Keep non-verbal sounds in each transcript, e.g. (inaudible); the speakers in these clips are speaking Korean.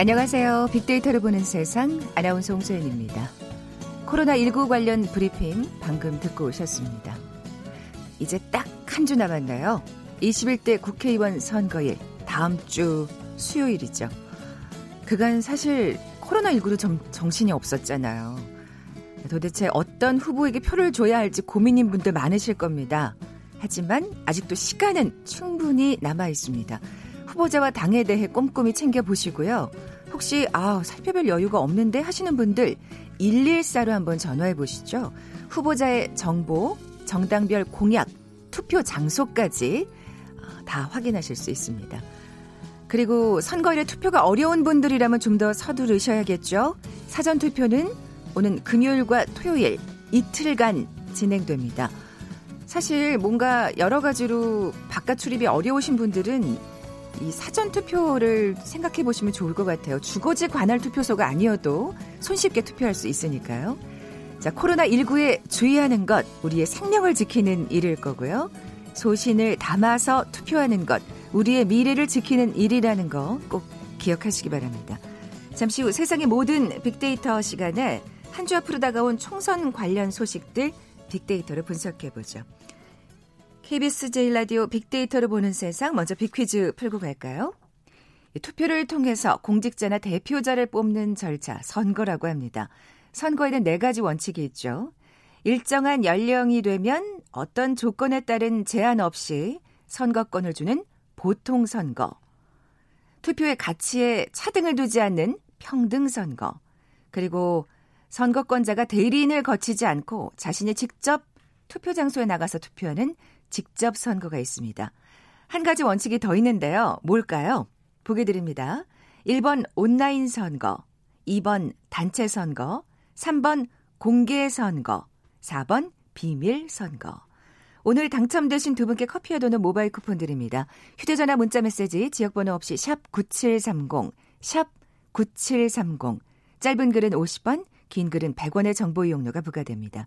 안녕하세요. 빅데이터를 보는 세상 아나운서 홍소연입니다. 코로나19 관련 브리핑 방금 듣고 오셨습니다. 이제 딱 한 주 남았나요? 21대 국회의원 선거일 다음 주 수요일이죠. 그간 사실 코로나19로 정, 정신이 없었잖아요. 도대체 어떤 후보에게 표를 줘야 할지 고민인 분들 많으실 겁니다. 하지만 아직도 시간은 충분히 남아 있습니다. 후보자와 당에 대해 꼼꼼히 챙겨보시고요. 혹시 아 살펴볼 여유가 없는데 하시는 분들 114로 한번 전화해 보시죠. 후보자의 정보, 정당별 공약, 투표 장소까지 아, 다 확인하실 수 있습니다. 그리고 선거일에 투표가 어려운 분들이라면 좀 더 서두르셔야겠죠. 사전 투표는 오는 금요일과 토요일 이틀간 진행됩니다. 사실 뭔가 여러 가지로 바깥 출입이 어려우신 분들은 이 사전 투표를 생각해 보시면 좋을 것 같아요. 주거지 관할 투표소가 아니어도 손쉽게 투표할 수 있으니까요. 자, 코로나19에 주의하는 것, 우리의 생명을 지키는 일일 거고요. 소신을 담아서 투표하는 것, 우리의 미래를 지키는 일이라는 거 꼭 기억하시기 바랍니다. 잠시 후 세상의 모든 빅데이터 시간에 한 주 앞으로 다가온 총선 관련 소식들 빅데이터로 분석해 보죠. KBS 제일라디오 빅데이터를 보는 세상 먼저 빅퀴즈 풀고 갈까요? 투표를 통해서 공직자나 대표자를 뽑는 절차 선거라고 합니다. 선거에는 네 가지 원칙이 있죠. 일정한 연령이 되면 어떤 조건에 따른 제한 없이 선거권을 주는 보통 선거. 투표의 가치에 차등을 두지 않는 평등 선거. 그리고 선거권자가 대리인을 거치지 않고 자신이 직접 투표 장소에 나가서 투표하는 직접 선거가 있습니다. 한 가지 원칙이 더 있는데요. 뭘까요? 보게 드립니다. 1번 온라인 선거, 2번 단체 선거, 3번 공개 선거, 4번 비밀 선거. 오늘 당첨되신 두 분께 커피와 도는 모바일 쿠폰 드립니다. 휴대전화 문자 메시지 지역번호 없이 샵 9730, 샵 9730. 짧은 글은 50원, 긴 글은 100원의 정보 이용료가 부과됩니다.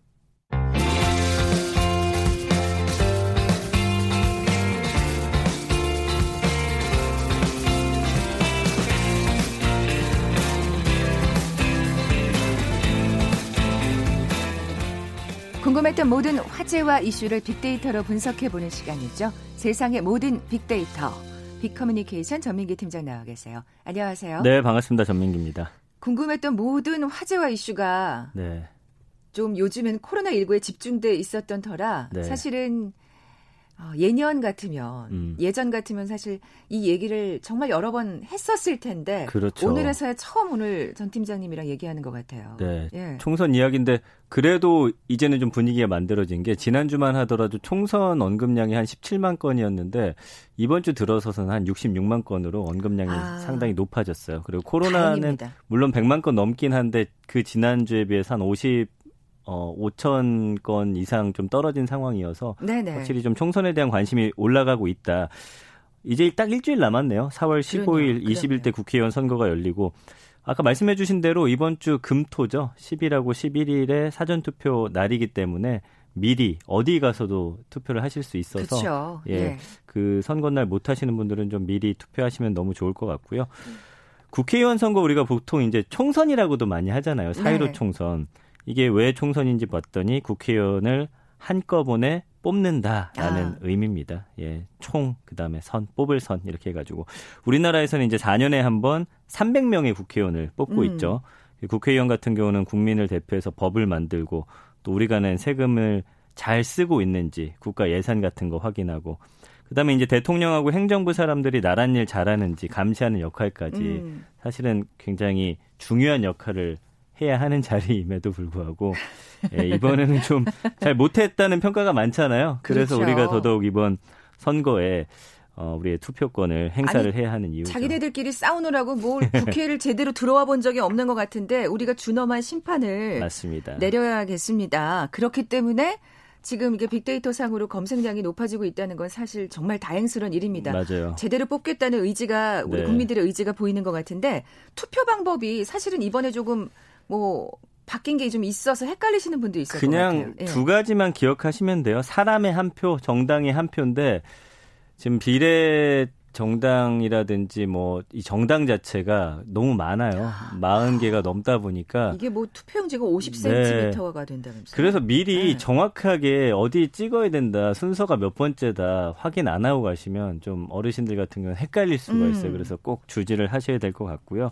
궁금했던 모든 화제와 이슈를 빅데이터로 분석해보는 시간이죠. 세상의 모든 빅데이터. 빅커뮤니케이션 전민기 팀장 나와 계세요. 안녕하세요. 네, 반갑습니다. 전민기입니다. 궁금했던 모든 화제와 이슈가 네. 좀 요즘은 코로나19에 집중돼 있었던 터라 네. 사실은 어, 예년 같으면 음. 예전 같으면 사실 이 얘기를 정말 여러 번 했었을 텐데 그렇죠. 오늘에서야 처음 오늘 전 팀장님이랑 얘기하는 것 같아요. 네, 예. 총선 이야기인데 그래도 이제는 좀 분위기가 만들어진 게 지난주만 하더라도 총선 언급량이 한 17만 건이었는데 이번 주 들어서서는 한 66만 건으로 언급량이 아. 상당히 높아졌어요. 그리고 코로나는 다행입니다. 물론 100만 건 넘긴 한데 그 지난주에 비해서 한 50 어, 5천 건 이상 좀 떨어진 상황이어서 네네. 확실히 좀 총선에 대한 관심이 올라가고 있다. 이제 딱 일주일 남았네요. 4월 15일 그럼요, 21대 국회의원 선거가 열리고 아까 말씀해 주신 대로 이번 주 금토죠. 10일하고 11일에 사전 투표 날이기 때문에 미리 어디 가서도 투표를 하실 수 있어서 그쵸. 예. 예. 그 선거날 못 하시는 분들은 좀 미리 투표하시면 너무 좋을 것 같고요. 국회의원 선거 우리가 보통 이제 총선이라고도 많이 하잖아요. 4.15 네. 총선. 이게 왜 총선인지 봤더니 국회의원을 한꺼번에 뽑는다라는 아. 의미입니다. 예, 총 그다음에 선 뽑을 선 이렇게 해가지고 우리나라에서는 이제 4년에 한 번 300명의 국회의원을 뽑고 음. 있죠. 국회의원 같은 경우는 국민을 대표해서 법을 만들고 또 우리가 낸 세금을 잘 쓰고 있는지 국가 예산 같은 거 확인하고 그다음에 이제 대통령하고 행정부 사람들이 나란 일 잘하는지 감시하는 역할까지 음. 사실은 굉장히 중요한 역할을 해야 하는 자리임에도 불구하고 예, 이번에는 좀 잘 못했다는 평가가 많잖아요. 그래서 그렇죠. 우리가 더더욱 이번 선거에 어, 우리의 투표권을 행사를 아니, 해야 하는 이유. 자기네들끼리 싸우느라고 뭘 국회를 (laughs) 제대로 들어와 본 적이 없는 것 같은데 우리가 준엄한 심판을 맞습니다. 내려야겠습니다. 그렇기 때문에 지금 이게 빅데이터 상으로 검색량이 높아지고 있다는 건 사실 정말 다행스러운 일입니다. 맞아요. 제대로 뽑겠다는 의지가 우리 네. 국민들의 의지가 보이는 것 같은데 투표 방법이 사실은 이번에 조금 뭐 바뀐 게 좀 있어서 헷갈리시는 분도 있을 그냥 것 같아요. 예. 두 가지만 기억하시면 돼요. 사람의 한 표, 정당의 한 표인데 지금 비례 정당이라든지 뭐 이 정당 자체가 너무 많아요. 40개가 넘다 보니까 이게 뭐 투표용지가 50cm가 네. 된다면서요. 그래서 미리 네. 정확하게 어디 찍어야 된다, 순서가 몇 번째다 확인 안 하고 가시면 좀 어르신들 같은 경우는 헷갈릴 수가 음. 있어요. 음. 그래서 꼭 주지를 하셔야 될 것 같고요.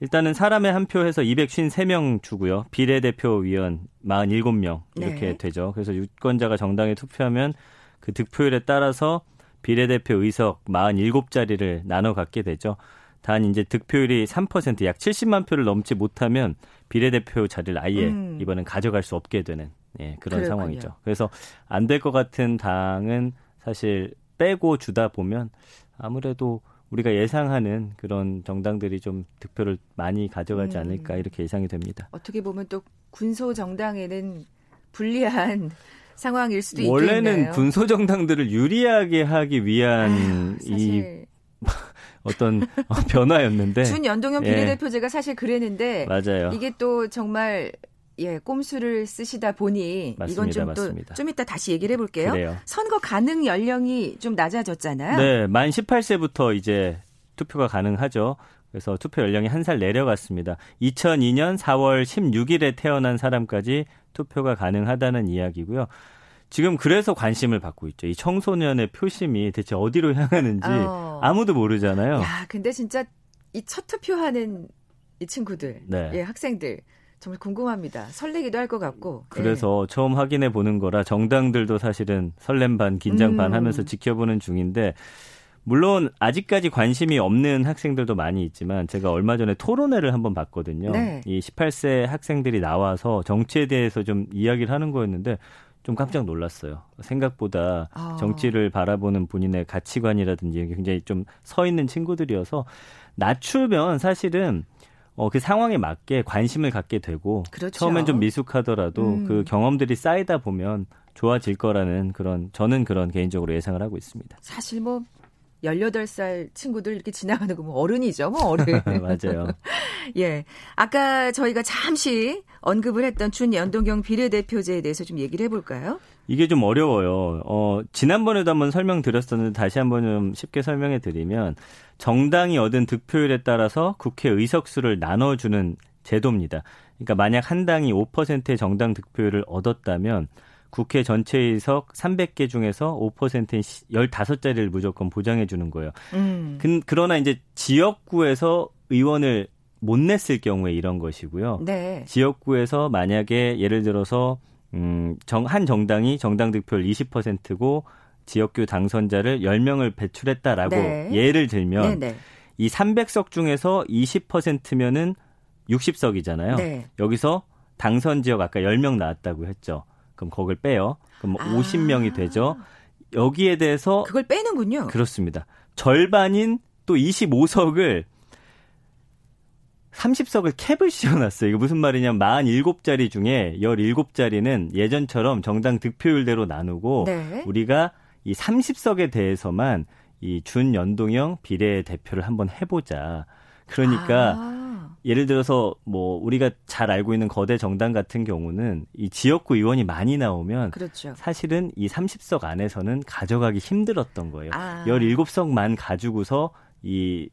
일단은 사람의 한 표 해서 253명 주고요. 비례대표 위원 47명 이렇게 네. 되죠. 그래서 유권자가 정당에 투표하면 그 득표율에 따라서 비례대표 의석 47자리를 나눠 갖게 되죠. 단 이제 득표율이 3%약 70만 표를 넘지 못하면 비례대표 자리를 아예 음. 이번엔 가져갈 수 없게 되는 예, 그런 그렇군요. 상황이죠. 그래서 안 될 것 같은 당은 사실 빼고 주다 보면 아무래도 우리가 예상하는 그런 정당들이 좀 득표를 많이 가져가지 음. 않을까 이렇게 예상이 됩니다. 어떻게 보면 또 군소 정당에는 불리한 (laughs) 상황일 수도 있겠네요. 원래는 군소 정당들을 유리하게 하기 위한 아유, 이 (laughs) 어떤 (laughs) 변화였는데 준연동형 예. 비례대표제가 예. 사실 그랬는데 맞아요. 이게 또 정말 예, 꼼수를 쓰시다 보니 맞습니다, 이건 좀 또 좀 이따 다시 얘기를 해볼게요. 그래요. 선거 가능 연령이 좀 낮아졌잖아요. 네, 만 18세부터 이제 투표가 가능하죠. 그래서 투표 연령이 한 살 내려갔습니다. 2002년 4월 16일에 태어난 사람까지 투표가 가능하다는 이야기고요. 지금 그래서 관심을 받고 있죠. 이 청소년의 표심이 대체 어디로 향하는지 어. 아무도 모르잖아요. 야, 근데 진짜 이 첫 투표하는 이 친구들, 네. 예, 학생들 정말 궁금합니다. 설레기도 할 것 같고. 그래서 네. 처음 확인해 보는 거라 정당들도 사실은 설렘 반 긴장 반 음. 하면서 지켜보는 중인데 물론 아직까지 관심이 없는 학생들도 많이 있지만 제가 얼마 전에 토론회를 한번 봤거든요. 네. 이 18세 학생들이 나와서 정치에 대해서 좀 이야기를 하는 거였는데 좀 깜짝 놀랐어요. 생각보다 아. 정치를 바라보는 본인의 가치관이라든지 굉장히 좀 서 있는 친구들이어서 낮추면 사실은 어, 그 상황에 맞게 관심을 갖게 되고 그렇죠. 처음엔 좀 미숙하더라도 음. 그 경험들이 쌓이다 보면 좋아질 거라는 그런 저는 그런 개인적으로 예상을 하고 있습니다. 사실 뭐 18살 친구들 이렇게 지나가는 거 뭐 어른이죠, 뭐 어른. (laughs) 맞아요. (laughs) 예. 아까 저희가 잠시 언급을 했던 준연동형 비례대표제에 대해서 좀 얘기를 해볼까요? 이게 좀 어려워요. 어, 지난번에도 한번 설명드렸었는데 다시 한번 좀 쉽게 설명해 드리면 정당이 얻은 득표율에 따라서 국회 의석수를 나눠주는 제도입니다. 그러니까 만약 한 당이 5%의 정당 득표율을 얻었다면 국회 전체 의석 300개 중에서 5%인 15자리를 무조건 보장해 주는 거예요. 음. 그, 그러나 이제 지역구에서 의원을 못 냈을 경우에 이런 것이고요. 네. 지역구에서 만약에 예를 들어서 음, 정, 한 정당이 정당 득표율 20%고 지역구 당선자를 10명을 배출했다라고 네. 예를 들면 네네. 네. 이 300석 중에서 20%면은 60석이잖아요. 네. 여기서 당선 지역 아까 10명 나왔다고 했죠. 그럼 거길 빼요. 그럼 아. 50명이 되죠. 여기에 대해서 그걸 빼는군요. 그렇습니다. 절반인 또 25석을 30석을 캡을 씌워놨어요. 이거 무슨 말이냐면 47자리 중에 17자리는 예전처럼 정당 득표율대로 나누고 네. 우리가 이 30석에 대해서만 이 준연동형 비례대표를 한번 해보자. 그러니까 아. 예를 들어서 뭐 우리가 잘 알고 있는 거대 정당 같은 경우는 이 지역구 의원이 많이 나오면 그렇죠. 사실은 이 30석 안에서는 가져가기 힘들었던 거예요. 아. 17석만 가지고서 이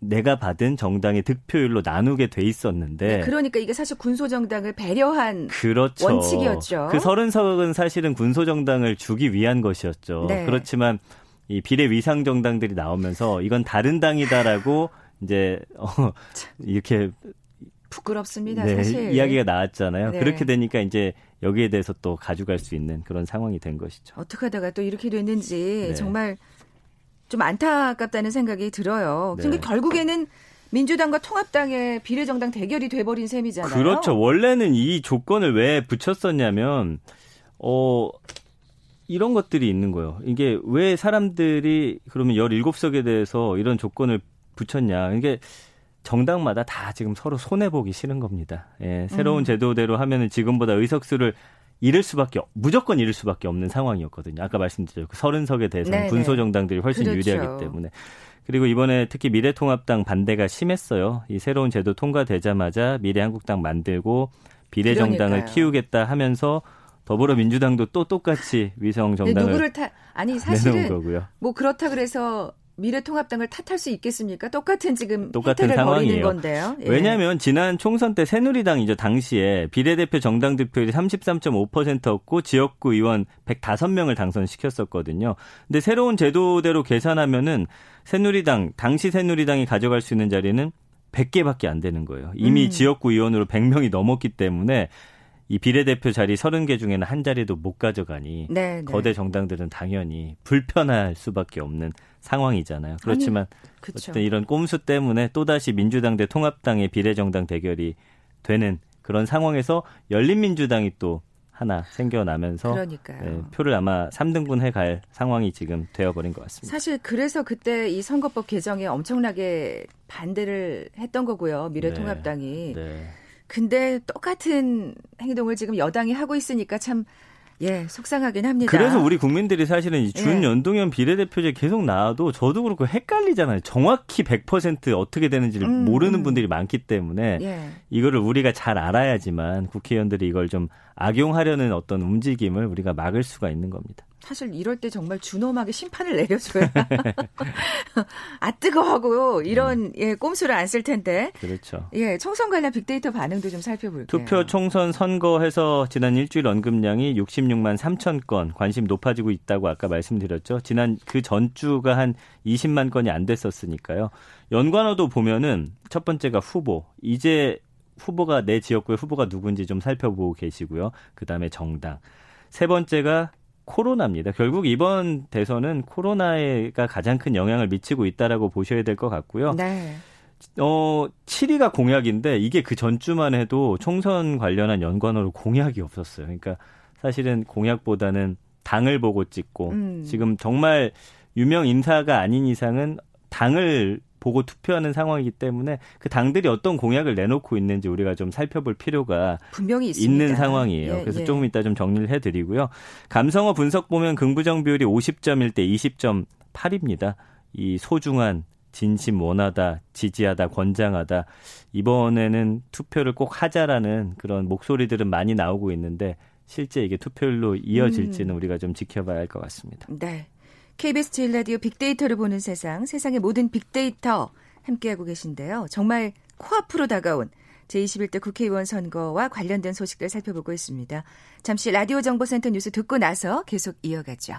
내가 받은 정당의 득표율로 나누게 돼 있었는데 네, 그러니까 이게 사실 군소 정당을 배려한 그렇죠. 원칙이었죠. 그 30석은 사실은 군소 정당을 주기 위한 것이었죠. 네. 그렇지만 이 비례 위상 정당들이 나오면서 이건 다른 당이다라고 이제 어 이렇게 부끄럽습니다. 네, 사실 이야기가 나왔잖아요. 네. 그렇게 되니까 이제 여기에 대해서 또 가져갈 수 있는 그런 상황이 된 것이죠. 어떻게 하다가 또 이렇게 됐는지 네. 정말 좀 안타깝다는 생각이 들어요. 네. 근데 결국에는 민주당과 통합당의 비례정당 대결이 돼버린 셈이잖아요. 그렇죠. 원래는 이 조건을 왜 붙였었냐면 어 이런 것들이 있는 거예요. 이게 왜 사람들이 그러면 17석에 대해서 이런 조건을 붙였냐. 이게 정당마다 다 지금 서로 손해 보기 싫은 겁니다. 예, 새로운 음. 제도대로 하면은 지금보다 의석수를 잃을 수밖에 무조건 잃을 수밖에 없는 상황이었거든요. 아까 말씀드렸고 서른 석에 대해서는 네네. 군소 정당들이 훨씬 그렇죠. 유리하기 때문에. 그리고 이번에 특히 미래통합당 반대가 심했어요. 이 새로운 제도 통과되자마자 미래한국당 만들고 비례정당을 그러니까요. 키우겠다 하면서 더불어민주당도 또 똑같이 위성 정당을 누구를 타 아니 사실은. 뭐 그렇다 그래서 미래통합당을 탓할 수 있겠습니까? 똑같은 지금 똑같은 상황이에요. 건데요. 예. 왜냐하면 지난 총선 때 새누리당이죠 당시에 비례대표 정당 득표율이 33.5%였고 지역구 의원 105명을 당선시켰었거든요. 근데 새로운 제도대로 계산하면은 새누리당 당시 새누리당이 가져갈 수 있는 자리는 100개밖에 안 되는 거예요. 이미 음. 지역구 의원으로 100명이 넘었기 때문에 이 비례대표 자리 30개 중에는 한 자리도 못 가져가니 네, 네. 거대 정당들은 당연히 불편할 수밖에 없는 상황이잖아요. 그렇지만 아니, 어쨌든 이런 꼼수 때문에 또다시 민주당 대 통합당의 비례정당 대결이 되는 그런 상황에서 열린민주당이 또 하나 생겨나면서 네, 표를 아마 3등분 해 갈 상황이 지금 되어버린 것 같습니다. 사실 그래서 그때 이 선거법 개정에 엄청나게 반대를 했던 거고요. 미래통합당이. 네, 네. 근데 똑같은 행동을 지금 여당이 하고 있으니까 참 예, 속상하긴 합니다. 그래서 우리 국민들이 사실은 이 준연동형 예. 비례대표제 계속 나와도 저도 그렇고 헷갈리잖아요. 정확히 100% 어떻게 되는지를 음, 모르는 음. 분들이 많기 때문에 예. 이거를 우리가 잘 알아야지만 국회의원들이 이걸 좀 악용하려는 어떤 움직임을 우리가 막을 수가 있는 겁니다. 사실 이럴 때 정말 준엄하게 심판을 내려줘야 (laughs) 아 뜨거워하고 이런 음. 예 꼼수를 안 쓸 텐데. 그렇죠. 예 총선 관련 빅데이터 반응도 좀 살펴볼게요. 투표 총선 선거해서 지난 일주일 언급량이 66만 3천 건 관심 높아지고 있다고 아까 말씀드렸죠. 지난 그 전주가 한 20만 건이 안 됐었으니까요. 연관어도 보면은 첫 번째가 후보. 이제 후보가 내 지역구의 후보가 누군지 좀 살펴보고 계시고요. 그다음에 정당. 세 번째가 코로나입니다. 결국 이번 대선은 코로나가 가장 큰 영향을 미치고 있다라고 보셔야 될 것 같고요. 네. 어, 7위가 공약인데 이게 그 전주만 해도 총선 관련한 연관어로 공약이 없었어요. 그러니까 사실은 공약보다는 당을 보고 찍고 음. 지금 정말 유명 인사가 아닌 이상은 당을 보고 투표하는 상황이기 때문에 그 당들이 어떤 공약을 내놓고 있는지 우리가 좀 살펴볼 필요가 분명히 있는 상황이에요. 예, 그래서 예. 조금 이따 좀 정리를 해드리고요. 감성어 분석 보면 긍부정 비율이 50점일 때 20.8입니다. 이 소중한 진심 원하다, 지지하다, 권장하다. 이번에는 투표를 꼭 하자라는 그런 목소리들은 많이 나오고 있는데 실제 이게 투표율로 이어질지는 음. 우리가 좀 지켜봐야 할 것 같습니다. 네. KBS 제일 라디오 빅데이터를 보는 세상, 세상의 모든 빅데이터 함께하고 계신데요. 정말 코앞으로 다가온 제21대 국회의원 선거와 관련된 소식들 살펴보고 있습니다. 잠시 라디오 정보센터 뉴스 듣고 나서 계속 이어가죠.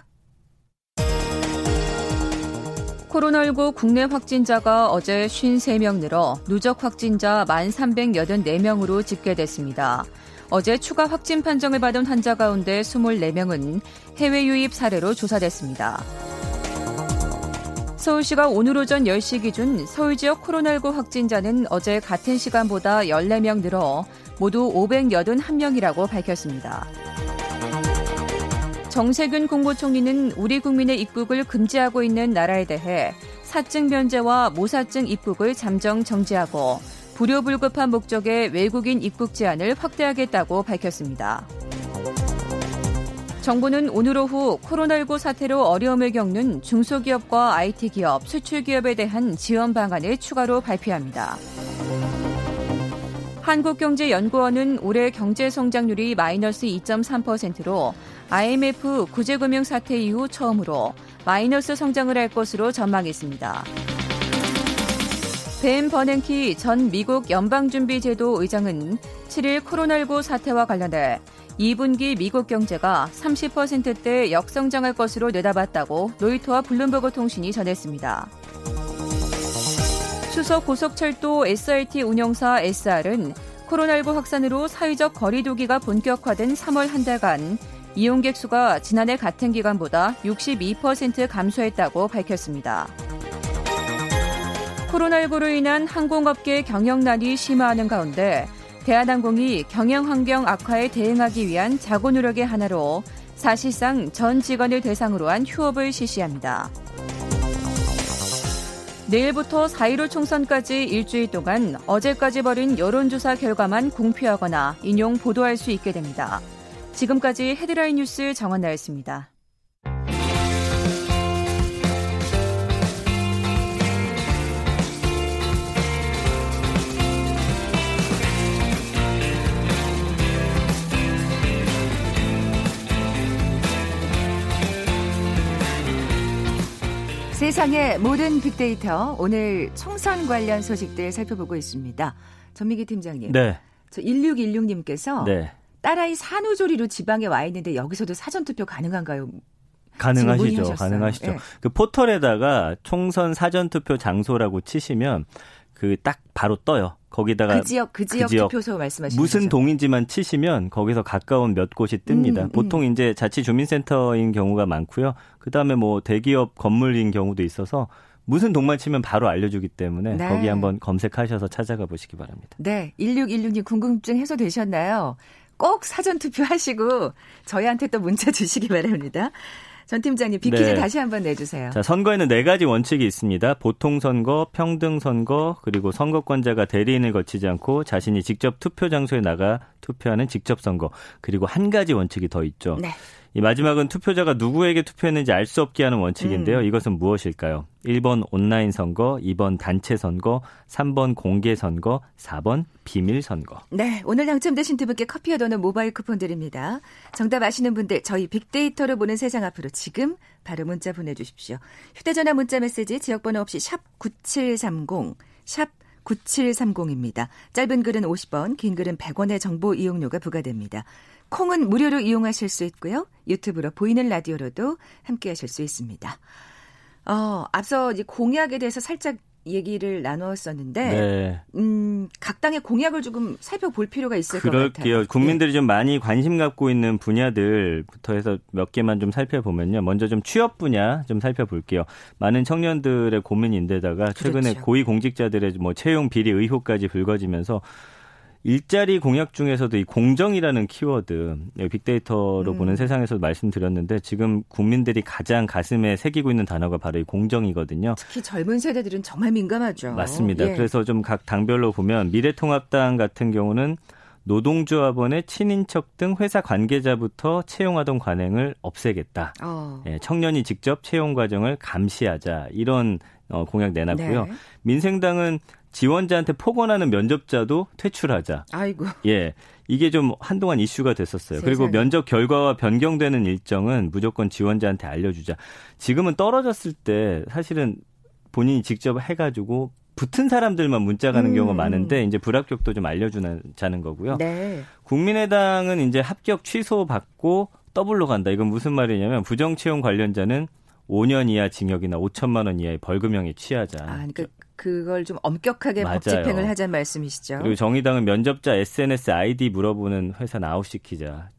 코로나19 국내 확진자가 어제 53명 늘어 누적 확진자 1,384명으로 집계됐습니다. 어제 추가 확진 판정을 받은 환자 가운데 24명은 해외 유입 사례로 조사됐습니다. 서울시가 오늘 오전 10시 기준 서울 지역 코로나19 확진자는 어제 같은 시간보다 14명 늘어 모두 581명이라고 밝혔습니다. 정세균 국무총리는 우리 국민의 입국을 금지하고 있는 나라에 대해 사증 변제와 모사증 입국을 잠정 정지하고 불효불급한 목적의 외국인 입국 제한을 확대하겠다고 밝혔습니다. 정부는 오늘 오후 코로나19 사태로 어려움을 겪는 중소기업과 IT 기업, 수출 기업에 대한 지원 방안을 추가로 발표합니다. 한국경제연구원은 올해 경제 성장률이 마이너스 2.3%로 IMF 구제금융 사태 이후 처음으로 마이너스 성장을 할 것으로 전망했습니다. 벤 버냉키 전 미국 연방준비제도 의장은 7일 코로나19 사태와 관련해 2분기 미국 경제가 30%대 역성장할 것으로 내다봤다고 로이터와 블룸버그 통신이 전했습니다. 수석 고속철도 SRT 운영사 SR은 코로나19 확산으로 사회적 거리두기가 본격화된 3월 한 달간 이용객 수가 지난해 같은 기간보다 62% 감소했다고 밝혔습니다. 코로나19로 인한 항공업계 경영난이 심화하는 가운데 대한항공이 경영 환경 악화에 대응하기 위한 자구 노력의 하나로 사실상 전 직원을 대상으로 한 휴업을 실시합니다. 내일부터 4.15 총선까지 일주일 동안 어제까지 벌인 여론조사 결과만 공표하거나 인용 보도할 수 있게 됩니다. 지금까지 헤드라인 뉴스 정원 나였습니다. 세상의 모든 빅데이터 오늘 총선 관련 소식들 살펴보고 있습니다. 전미기 팀장님. 네. 저 1616님께서 네. 딸아이 산후조리로 지방에 와 있는데 여기서도 사전투표 가능한가요? 가능하시죠. 가능하시죠. 네. 그 포털에다가 총선 사전투표 장소라고 치시면 그 딱 바로 떠요. 거기다가 그 지역 그 지역, 그 지역 투표소 말씀하시는 무슨 거죠? 동인지만 치시면 거기서 가까운 몇 곳이 뜹니다. 음, 보통 음. 이제 자치 주민센터인 경우가 많고요. 그다음에 뭐 대기업 건물인 경우도 있어서 무슨 동만 치면 바로 알려주기 때문에 네. 거기 한번 검색하셔서 찾아가 보시기 바랍니다. 네, 1616님 궁금증 해소되셨나요? 꼭 사전 투표하시고 저희한테 또 문자 주시기 바랍니다. 전 팀장님 비키즈 네. 다시 한번 내주세요. 자 선거에는 네 가지 원칙이 있습니다. 보통 선거, 평등 선거, 그리고 선거권자가 대리인을 거치지 않고 자신이 직접 투표 장소에 나가 투표하는 직접 선거, 그리고 한 가지 원칙이 더 있죠. 네. 이 마지막은 투표자가 누구에게 투표했는지 알 수 없게 하는 원칙인데요. 음. 이것은 무엇일까요? 1번 온라인 선거, 2번 단체 선거, 3번 공개 선거, 4번 비밀 선거. 네, 오늘 당첨되신 두 분께 커피와 도넛 모바일 쿠폰 드립니다. 정답 아시는 분들 저희 빅데이터로 보는 세상 앞으로 지금 바로 문자 보내 주십시오. 휴대 전화 문자 메시지 지역 번호 없이 샵 9730, 샵 9730입니다. 짧은 글은 50원, 긴 글은 100원의 정보 이용료가 부과됩니다. 콩은 무료로 이용하실 수 있고요. 유튜브로 보이는 라디오로도 함께 하실 수 있습니다. 어, 앞서 이제 공약에 대해서 살짝 얘기를 나누었었는데 네. 음, 각 당의 공약을 조금 살펴볼 필요가 있을 그럴게요. 것 같아요. 국민들이 네. 좀 많이 관심 갖고 있는 분야들부터 해서 몇 개만 좀 살펴보면요. 먼저 좀 취업 분야 좀 살펴볼게요. 많은 청년들의 고민인데다가 최근에 그렇죠. 고위 공직자들의 뭐 채용 비리 의혹까지 불거지면서 일자리 공약 중에서도 이 공정이라는 키워드 빅데이터로 음. 보는 세상에서 말씀드렸는데 지금 국민들이 가장 가슴에 새기고 있는 단어가 바로 이 공정이거든요. 특히 젊은 세대들은 정말 민감하죠. 맞습니다. 예. 그래서 좀 각 당별로 보면 미래통합당 같은 경우는 노동조합원의 친인척 등 회사 관계자부터 채용하던 관행을 없애겠다. 어. 예, 청년이 직접 채용 과정을 감시하자 이런 어, 공약 내놨고요. 네. 민생당은 지원자한테 폭언하는 면접자도 퇴출하자. 아이고. 예. 이게 좀 한동안 이슈가 됐었어요. 세상에. 그리고 면접 결과와 변경되는 일정은 무조건 지원자한테 알려주자. 지금은 떨어졌을 때 사실은 본인이 직접 해가지고 붙은 사람들만 문자 가는 음. 경우가 많은데 이제 불합격도 좀 알려주자는 거고요. 네. 국민의당은 이제 합격 취소 받고 더블로 간다. 이건 무슨 말이냐면 부정 채용 관련자는 5년 이하 징역이나 5천만 원 이하의 벌금형에 취하자. 아, 그러니까 그걸 좀 엄격하게 맞아요. 법 집행을 하자는 말씀이시죠. 그리고 정의당은 면접자 SNS 아이디 물어보는 회사 나웃시키자.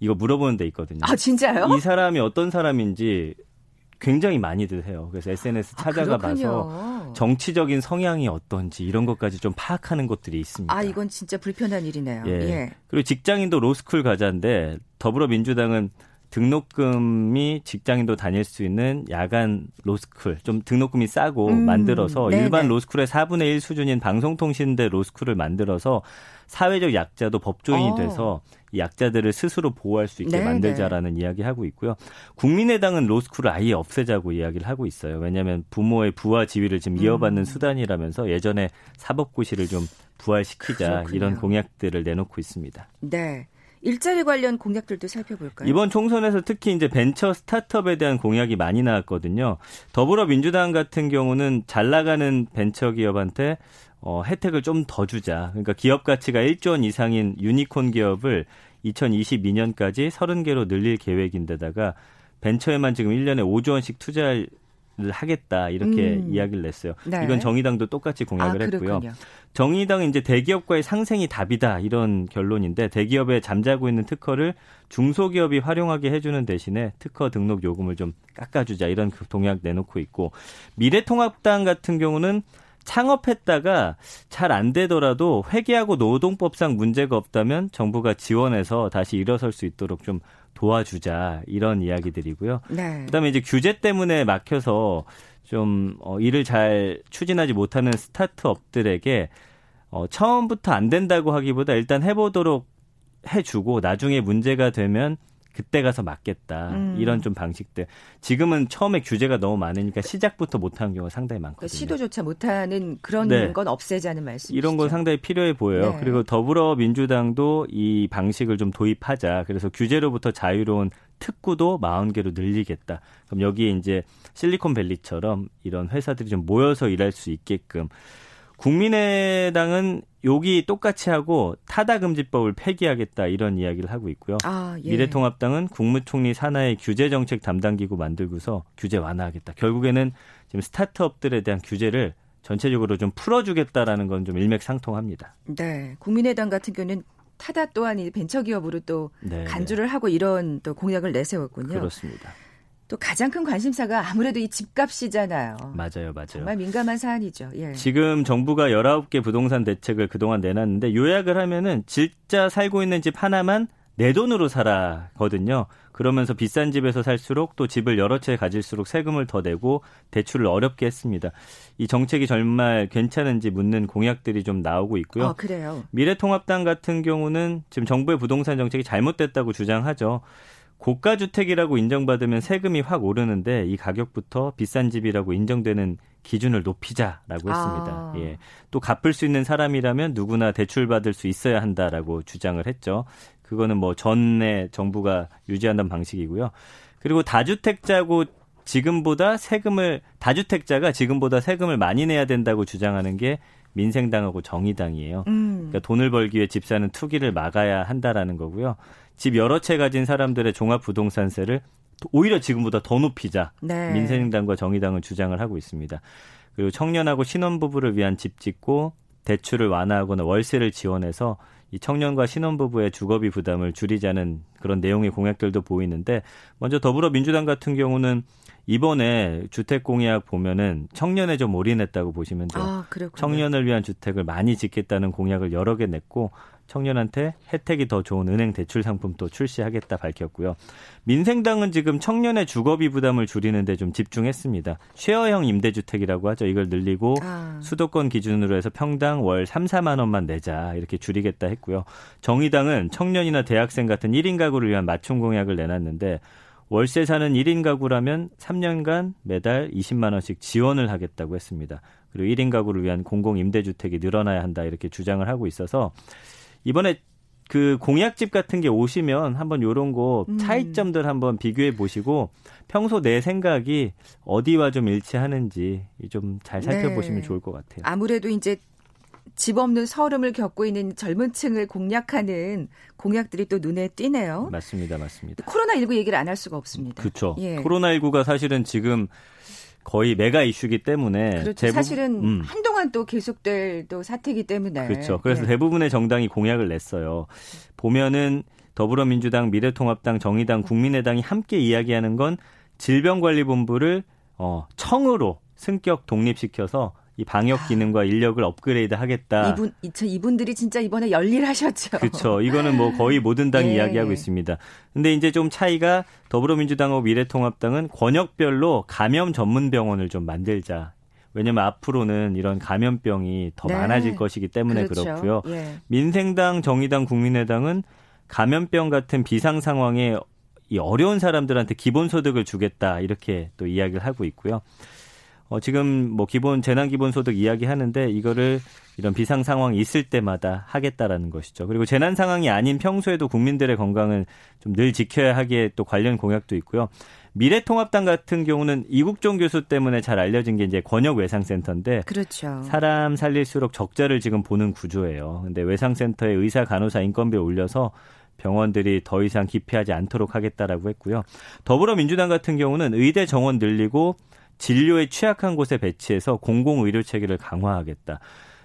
이거 물어보는 데 있거든요. 아, 진짜요? 이 사람이 어떤 사람인지 굉장히 많이들 해요. 그래서 SNS 아, 찾아가 아, 봐서 정치적인 성향이 어떤지 이런 것까지 좀 파악하는 것들이 있습니다. 아, 이건 진짜 불편한 일이네요. 예. 예. 그리고 직장인도 로스쿨 가자인데 더불어민주당은 등록금이 직장인도 다닐 수 있는 야간 로스쿨 좀 등록금이 싸고 음, 만들어서 네네. 일반 로스쿨의 4분의 1 수준인 방송통신대 로스쿨을 만들어서 사회적 약자도 법조인이 어. 돼서 이 약자들을 스스로 보호할 수 있게 네네. 만들자라는 이야기하고 있고요. 국민의당은 로스쿨을 아예 없애자고 이야기를 하고 있어요. 왜냐하면 부모의 부와 지위를 지금 이어받는 음. 수단이라면서 예전에 사법고시를 좀 부활시키자 그렇군요. 이런 공약들을 내놓고 있습니다. 네. 일자리 관련 공약들도 살펴볼까요? 이번 총선에서 특히 이제 벤처 스타트업에 대한 공약이 많이 나왔거든요. 더불어민주당 같은 경우는 잘 나가는 벤처 기업한테 어, 혜택을 좀 더 주자. 그러니까 기업 가치가 1조 원 이상인 유니콘 기업을 2022년까지 30개로 늘릴 계획인데다가 벤처에만 지금 1년에 5조 원씩 투자할 하겠다 이렇게 음. 이야기를 냈어요. 네. 이건 정의당도 똑같이 공약을 아, 했고요. 정의당은 이제 대기업과의 상생이 답이다 이런 결론인데 대기업에 잠자고 있는 특허를 중소기업이 활용하게 해주는 대신에 특허 등록 요금을 좀 깎아주자 이런 그 동약 내놓고 있고 미래통합당 같은 경우는 창업했다가 잘 안 되더라도 회계하고 노동법상 문제가 없다면 정부가 지원해서 다시 일어설 수 있도록 좀 도와주자 이런 이야기들이고요. 네. 그다음에 이제 규제 때문에 막혀서 좀 어, 일을 잘 추진하지 못하는 스타트업들에게 어, 처음부터 안 된다고 하기보다 일단 해보도록 해주고 나중에 문제가 되면 그때 가서 맞겠다. 음. 이런 좀 방식들. 지금은 처음에 규제가 너무 많으니까 시작부터 못하는 경우가 상당히 많거든요. 그러니까 시도조차 못하는 그런 네. 건 없애자는 말씀이죠. 이런 건 상당히 필요해 보여요. 네. 그리고 더불어민주당도 이 방식을 좀 도입하자. 그래서 규제로부터 자유로운 특구도 40개로 늘리겠다. 그럼 여기에 이제 실리콘밸리처럼 이런 회사들이 좀 모여서 일할 수 있게끔 국민의당은 여기 똑같이 하고 타다금지법을 폐기하겠다 이런 이야기를 하고 있고요. 아, 예. 미래통합당은 국무총리 산하의 규제 정책 담당기구 만들고서 규제 완화하겠다. 결국에는 지금 스타트업들에 대한 규제를 전체적으로 좀 풀어주겠다라는 건 좀 일맥상통합니다. 네, 국민의당 같은 경우는 타다 또한 벤처기업으로 또 네, 네. 간주를 하고 이런 또 공약을 내세웠군요. 그렇습니다. 또 가장 큰 관심사가 아무래도 이 집값이잖아요. 맞아요, 맞아요. 정말 민감한 사안이죠. 예. 지금 정부가 19개 부동산 대책을 그동안 내놨는데 요약을 하면은 진짜 살고 있는 집 하나만 내 돈으로 살아거든요. 그러면서 비싼 집에서 살수록 또 집을 여러 채 가질수록 세금을 더 내고 대출을 어렵게 했습니다. 이 정책이 정말 괜찮은지 묻는 공약들이 좀 나오고 있고요. 아, 그래요. 미래통합당 같은 경우는 지금 정부의 부동산 정책이 잘못됐다고 주장하죠. 고가 주택이라고 인정받으면 세금이 확 오르는데 이 가격부터 비싼 집이라고 인정되는 기준을 높이자라고 했습니다. 아. 예. 또 갚을 수 있는 사람이라면 누구나 대출 받을 수 있어야 한다라고 주장을 했죠. 그거는 뭐 전에 정부가 유지한다는 방식이고요. 그리고 다주택자고 지금보다 세금을 다주택자가 지금보다 세금을 많이 내야 된다고 주장하는 게 민생당하고 정의당이에요. 음. 그러니까 돈을 벌기 위해 집 사는 투기를 막아야 한다라는 거고요. 집 여러 채 가진 사람들의 종합 부동산세를 오히려 지금보다 더 높이자. 네. 민생당과 정의당은 주장을 하고 있습니다. 그리고 청년하고 신혼부부를 위한 집 짓고 대출을 완화하거나 월세를 지원해서 이 청년과 신혼부부의 주거비 부담을 줄이자는 그런 내용의 공약들도 보이는데 먼저 더불어민주당 같은 경우는 이번에 주택 공약 보면은 청년에 좀 올인했다고 보시면 돼요. 아, 청년을 위한 주택을 많이 짓겠다는 공약을 여러 개 냈고 청년한테 혜택이 더 좋은 은행 대출 상품도 출시하겠다 밝혔고요. 민생당은 지금 청년의 주거비 부담을 줄이는데 좀 집중했습니다. 쉐어형 임대주택이라고 하죠. 이걸 늘리고 아. 수도권 기준으로 해서 평당 월 3, 4만 원만 내자 이렇게 줄이겠다 했고요. 정의당은 청년이나 대학생 같은 1인 가구를 위한 맞춤 공약을 내놨는데 월세 사는 1인 가구라면 3년간 매달 20만 원씩 지원을 하겠다고 했습니다. 그리고 1인 가구를 위한 공공 임대주택이 늘어나야 한다 이렇게 주장을 하고 있어서 이번에 그 공약집 같은 게 오시면 한번 요런 거 음. 차이점들 한번 비교해 보시고 평소 내 생각이 어디와 좀 일치하는지 좀 잘 살펴보시면 네. 좋을 것 같아요. 아무래도 이제 집 없는 서름을 겪고 있는 젊은 층을 공략하는 공약들이 또 눈에 띄네요. 맞습니다. 맞습니다. 코로나19 얘기를 안 할 수가 없습니다. 그렇죠. 예. 코로나19가 사실은 지금 거의 메가 이슈기 때문에 그렇죠. 대부분, 사실은 음. 한동안 또 계속될 또 사태이기 때문에 그렇죠. 그래서 네. 대부분의 정당이 공약을 냈어요. 보면은 더불어민주당, 미래통합당, 정의당, 국민의당이 함께 이야기하는 건 질병관리본부를 어, 청으로 승격 독립시켜서 이 방역 아. 기능과 인력을 업그레이드 하겠다. 이분, 이분들이 진짜 이번에 열일하셨죠. 그렇죠. 이거는 뭐 거의 모든 당이 (laughs) 예. 이야기하고 있습니다. 근데 이제 좀 차이가 더불어민주당하고 미래통합당은 권역별로 감염 전문 병원을 좀 만들자. 왜냐면 앞으로는 이런 감염병이 더 네. 많아질 것이기 때문에 그렇죠. 그렇고요. 예. 민생당, 정의당, 국민의당은 감염병 같은 비상 상황에 이 어려운 사람들한테 기본소득을 주겠다 이렇게 또 이야기를 하고 있고요. 어, 지금 뭐 기본 재난 기본 소득 이야기 하는데 이거를 이런 비상 상황이 있을 때마다 하겠다라는 것이죠. 그리고 재난 상황이 아닌 평소에도 국민들의 건강을 좀늘 지켜야 하기에 또 관련 공약도 있고요. 미래통합당 같은 경우는 이국종 교수 때문에 잘 알려진 게 이제 권역 외상센터인데 그렇죠. 사람 살릴수록 적자를 지금 보는 구조예요. 근데 외상센터에 의사 간호사 인건비 올려서 병원들이 더 이상 기피하지 않도록 하겠다라고 했고요. 더불어민주당 같은 경우는 의대 정원 늘리고 진료에 취약한 곳에 배치해서 공공의료 체계를 강화하겠다.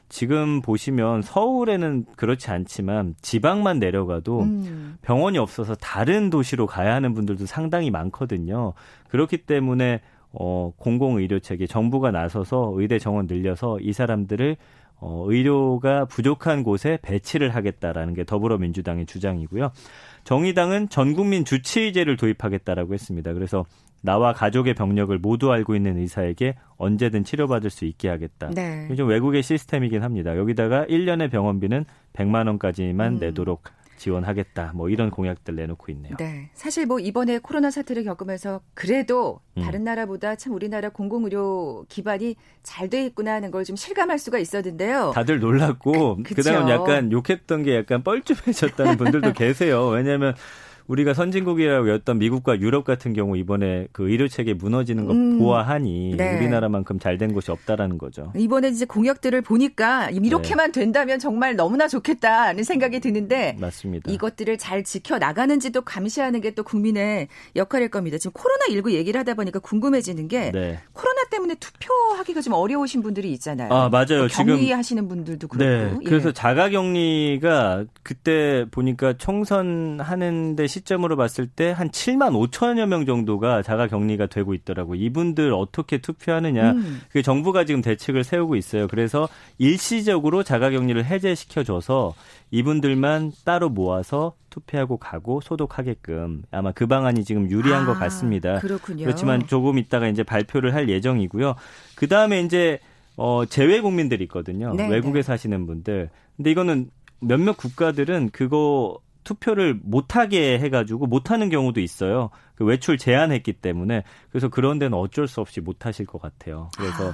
지금 보시면 서울에는 그렇지 않지만 지방만 내려가도 음. 병원이 없어서 다른 도시로 가야 하는 분들도 상당히 많거든요. 그렇기 때문에 어 공공 의료 체계 정부가 나서서 의대 정원 늘려서 이 사람들을 어 의료가 부족한 곳에 배치를 하겠다라는 게 더불어민주당의 주장이고요. 정의당은 전 국민 주치의제를 도입하겠다라고 했습니다. 그래서 나와 가족의 병력을 모두 알고 있는 의사에게 언제든 치료받을 수 있게 하겠다. 네. 좀 외국의 시스템이긴 합니다. 여기다가 1년의 병원비는 100만 원까지만 음. 내도록 지원하겠다. 뭐 이런 공약들 내놓고 있네요. 네. 사실 뭐 이번에 코로나 사태를 겪으면서 그래도 음. 다른 나라보다 참 우리나라 공공의료 기반이 잘 돼 있구나 하는 걸 좀 실감할 수가 있었는데요. 다들 놀랐고 그, 그다음 약간 욕했던 게 약간 뻘쭘해졌다는 분들도 (laughs) 계세요. 왜냐하면 우리가 선진국이라고 였던 미국과 유럽 같은 경우 이번에 그 의료 체계 무너지는 거 음, 보아하니 네. 우리나라만큼 잘 된 곳이 없다라는 거죠. 이번에 이제 공약들을 보니까 이렇게만 네. 된다면 정말 너무나 좋겠다는 생각이 드는데 맞습니다. 이것들을 잘 지켜 나가는지도 감시하는 게 또 국민의 역할일 겁니다. 지금 코로나 19 얘기를 하다 보니까 궁금해지는 게 네. 코로나 때문에 투표하기가 좀 어려우신 분들이 있잖아요. 아 맞아요. 뭐 격리하시는 분들도 그렇고. 네. 그래서 예. 자가격리가 그때 보니까 총선하는데 시 점으로 봤을 때 한 7만 5천여 명 정도가 자가 격리가 되고 있더라고. 이분들 어떻게 투표하느냐. 음. 그게 정부가 지금 대책을 세우고 있어요. 그래서 일시적으로 자가 격리를 해제시켜 줘서 이분들만 따로 모아서 투표하고 가고 소독하게끔 아마 그 방안이 지금 유리한 아, 것 같습니다. 그렇군요. 그렇지만 조금 있다가 이제 발표를 할 예정이고요. 그 다음에 이제 어 재외 국민들이 있거든요. 네, 외국에 네. 사시는 분들. 근데 이거는 몇몇 국가들은 그거 투표를 못하게 해가지고 못하는 경우도 있어요. 그 외출 제한했기 때문에 그래서 그런 데는 어쩔 수 없이 못하실 것 같아요. 그래서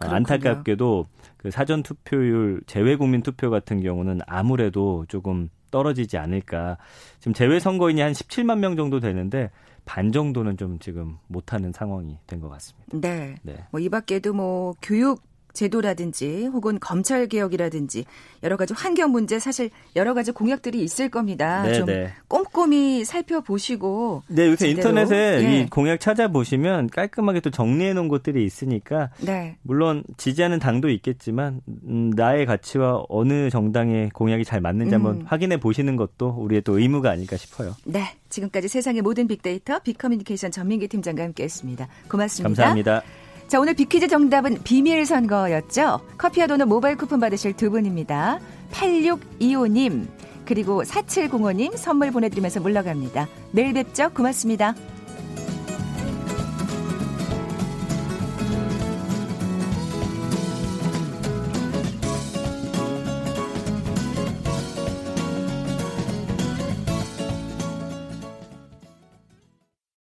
아, 안타깝게도 그 사전 투표율 재외 국민 투표 같은 경우는 아무래도 조금 떨어지지 않을까. 지금 재외 선거인이 한 17만 명 정도 되는데 반 정도는 좀 지금 못하는 상황이 된 것 같습니다. 네. 네. 뭐이 밖에도 뭐 교육 제도라든지 혹은 검찰 개혁이라든지 여러 가지 환경 문제 사실 여러 가지 공약들이 있을 겁니다. 네네. 좀 네. 꼼꼼히 살펴보시고 네, 요새 인터넷에 예. 이 공약 찾아보시면 깔끔하게 또 정리해 놓은 것들이 있으니까 네. 물론 지지하는 당도 있겠지만 음, 나의 가치와 어느 정당의 공약이 잘 맞는지 음. 한번 확인해 보시는 것도 우리의 또 의무가 아닐까 싶어요. 네. 지금까지 세상의 모든 빅데이터 빅커뮤니케이션 전민기 팀장과 함께했습니다. 고맙습니다. 감사합니다. 자, 오늘 비퀴즈 정답은 비밀 선거였죠. 커피와 도넛 모바일 쿠폰 받으실 두 분입니다. 8625님, 그리고 4705님 선물 보내드리면서 물러갑니다. 내일 뵙죠. 고맙습니다.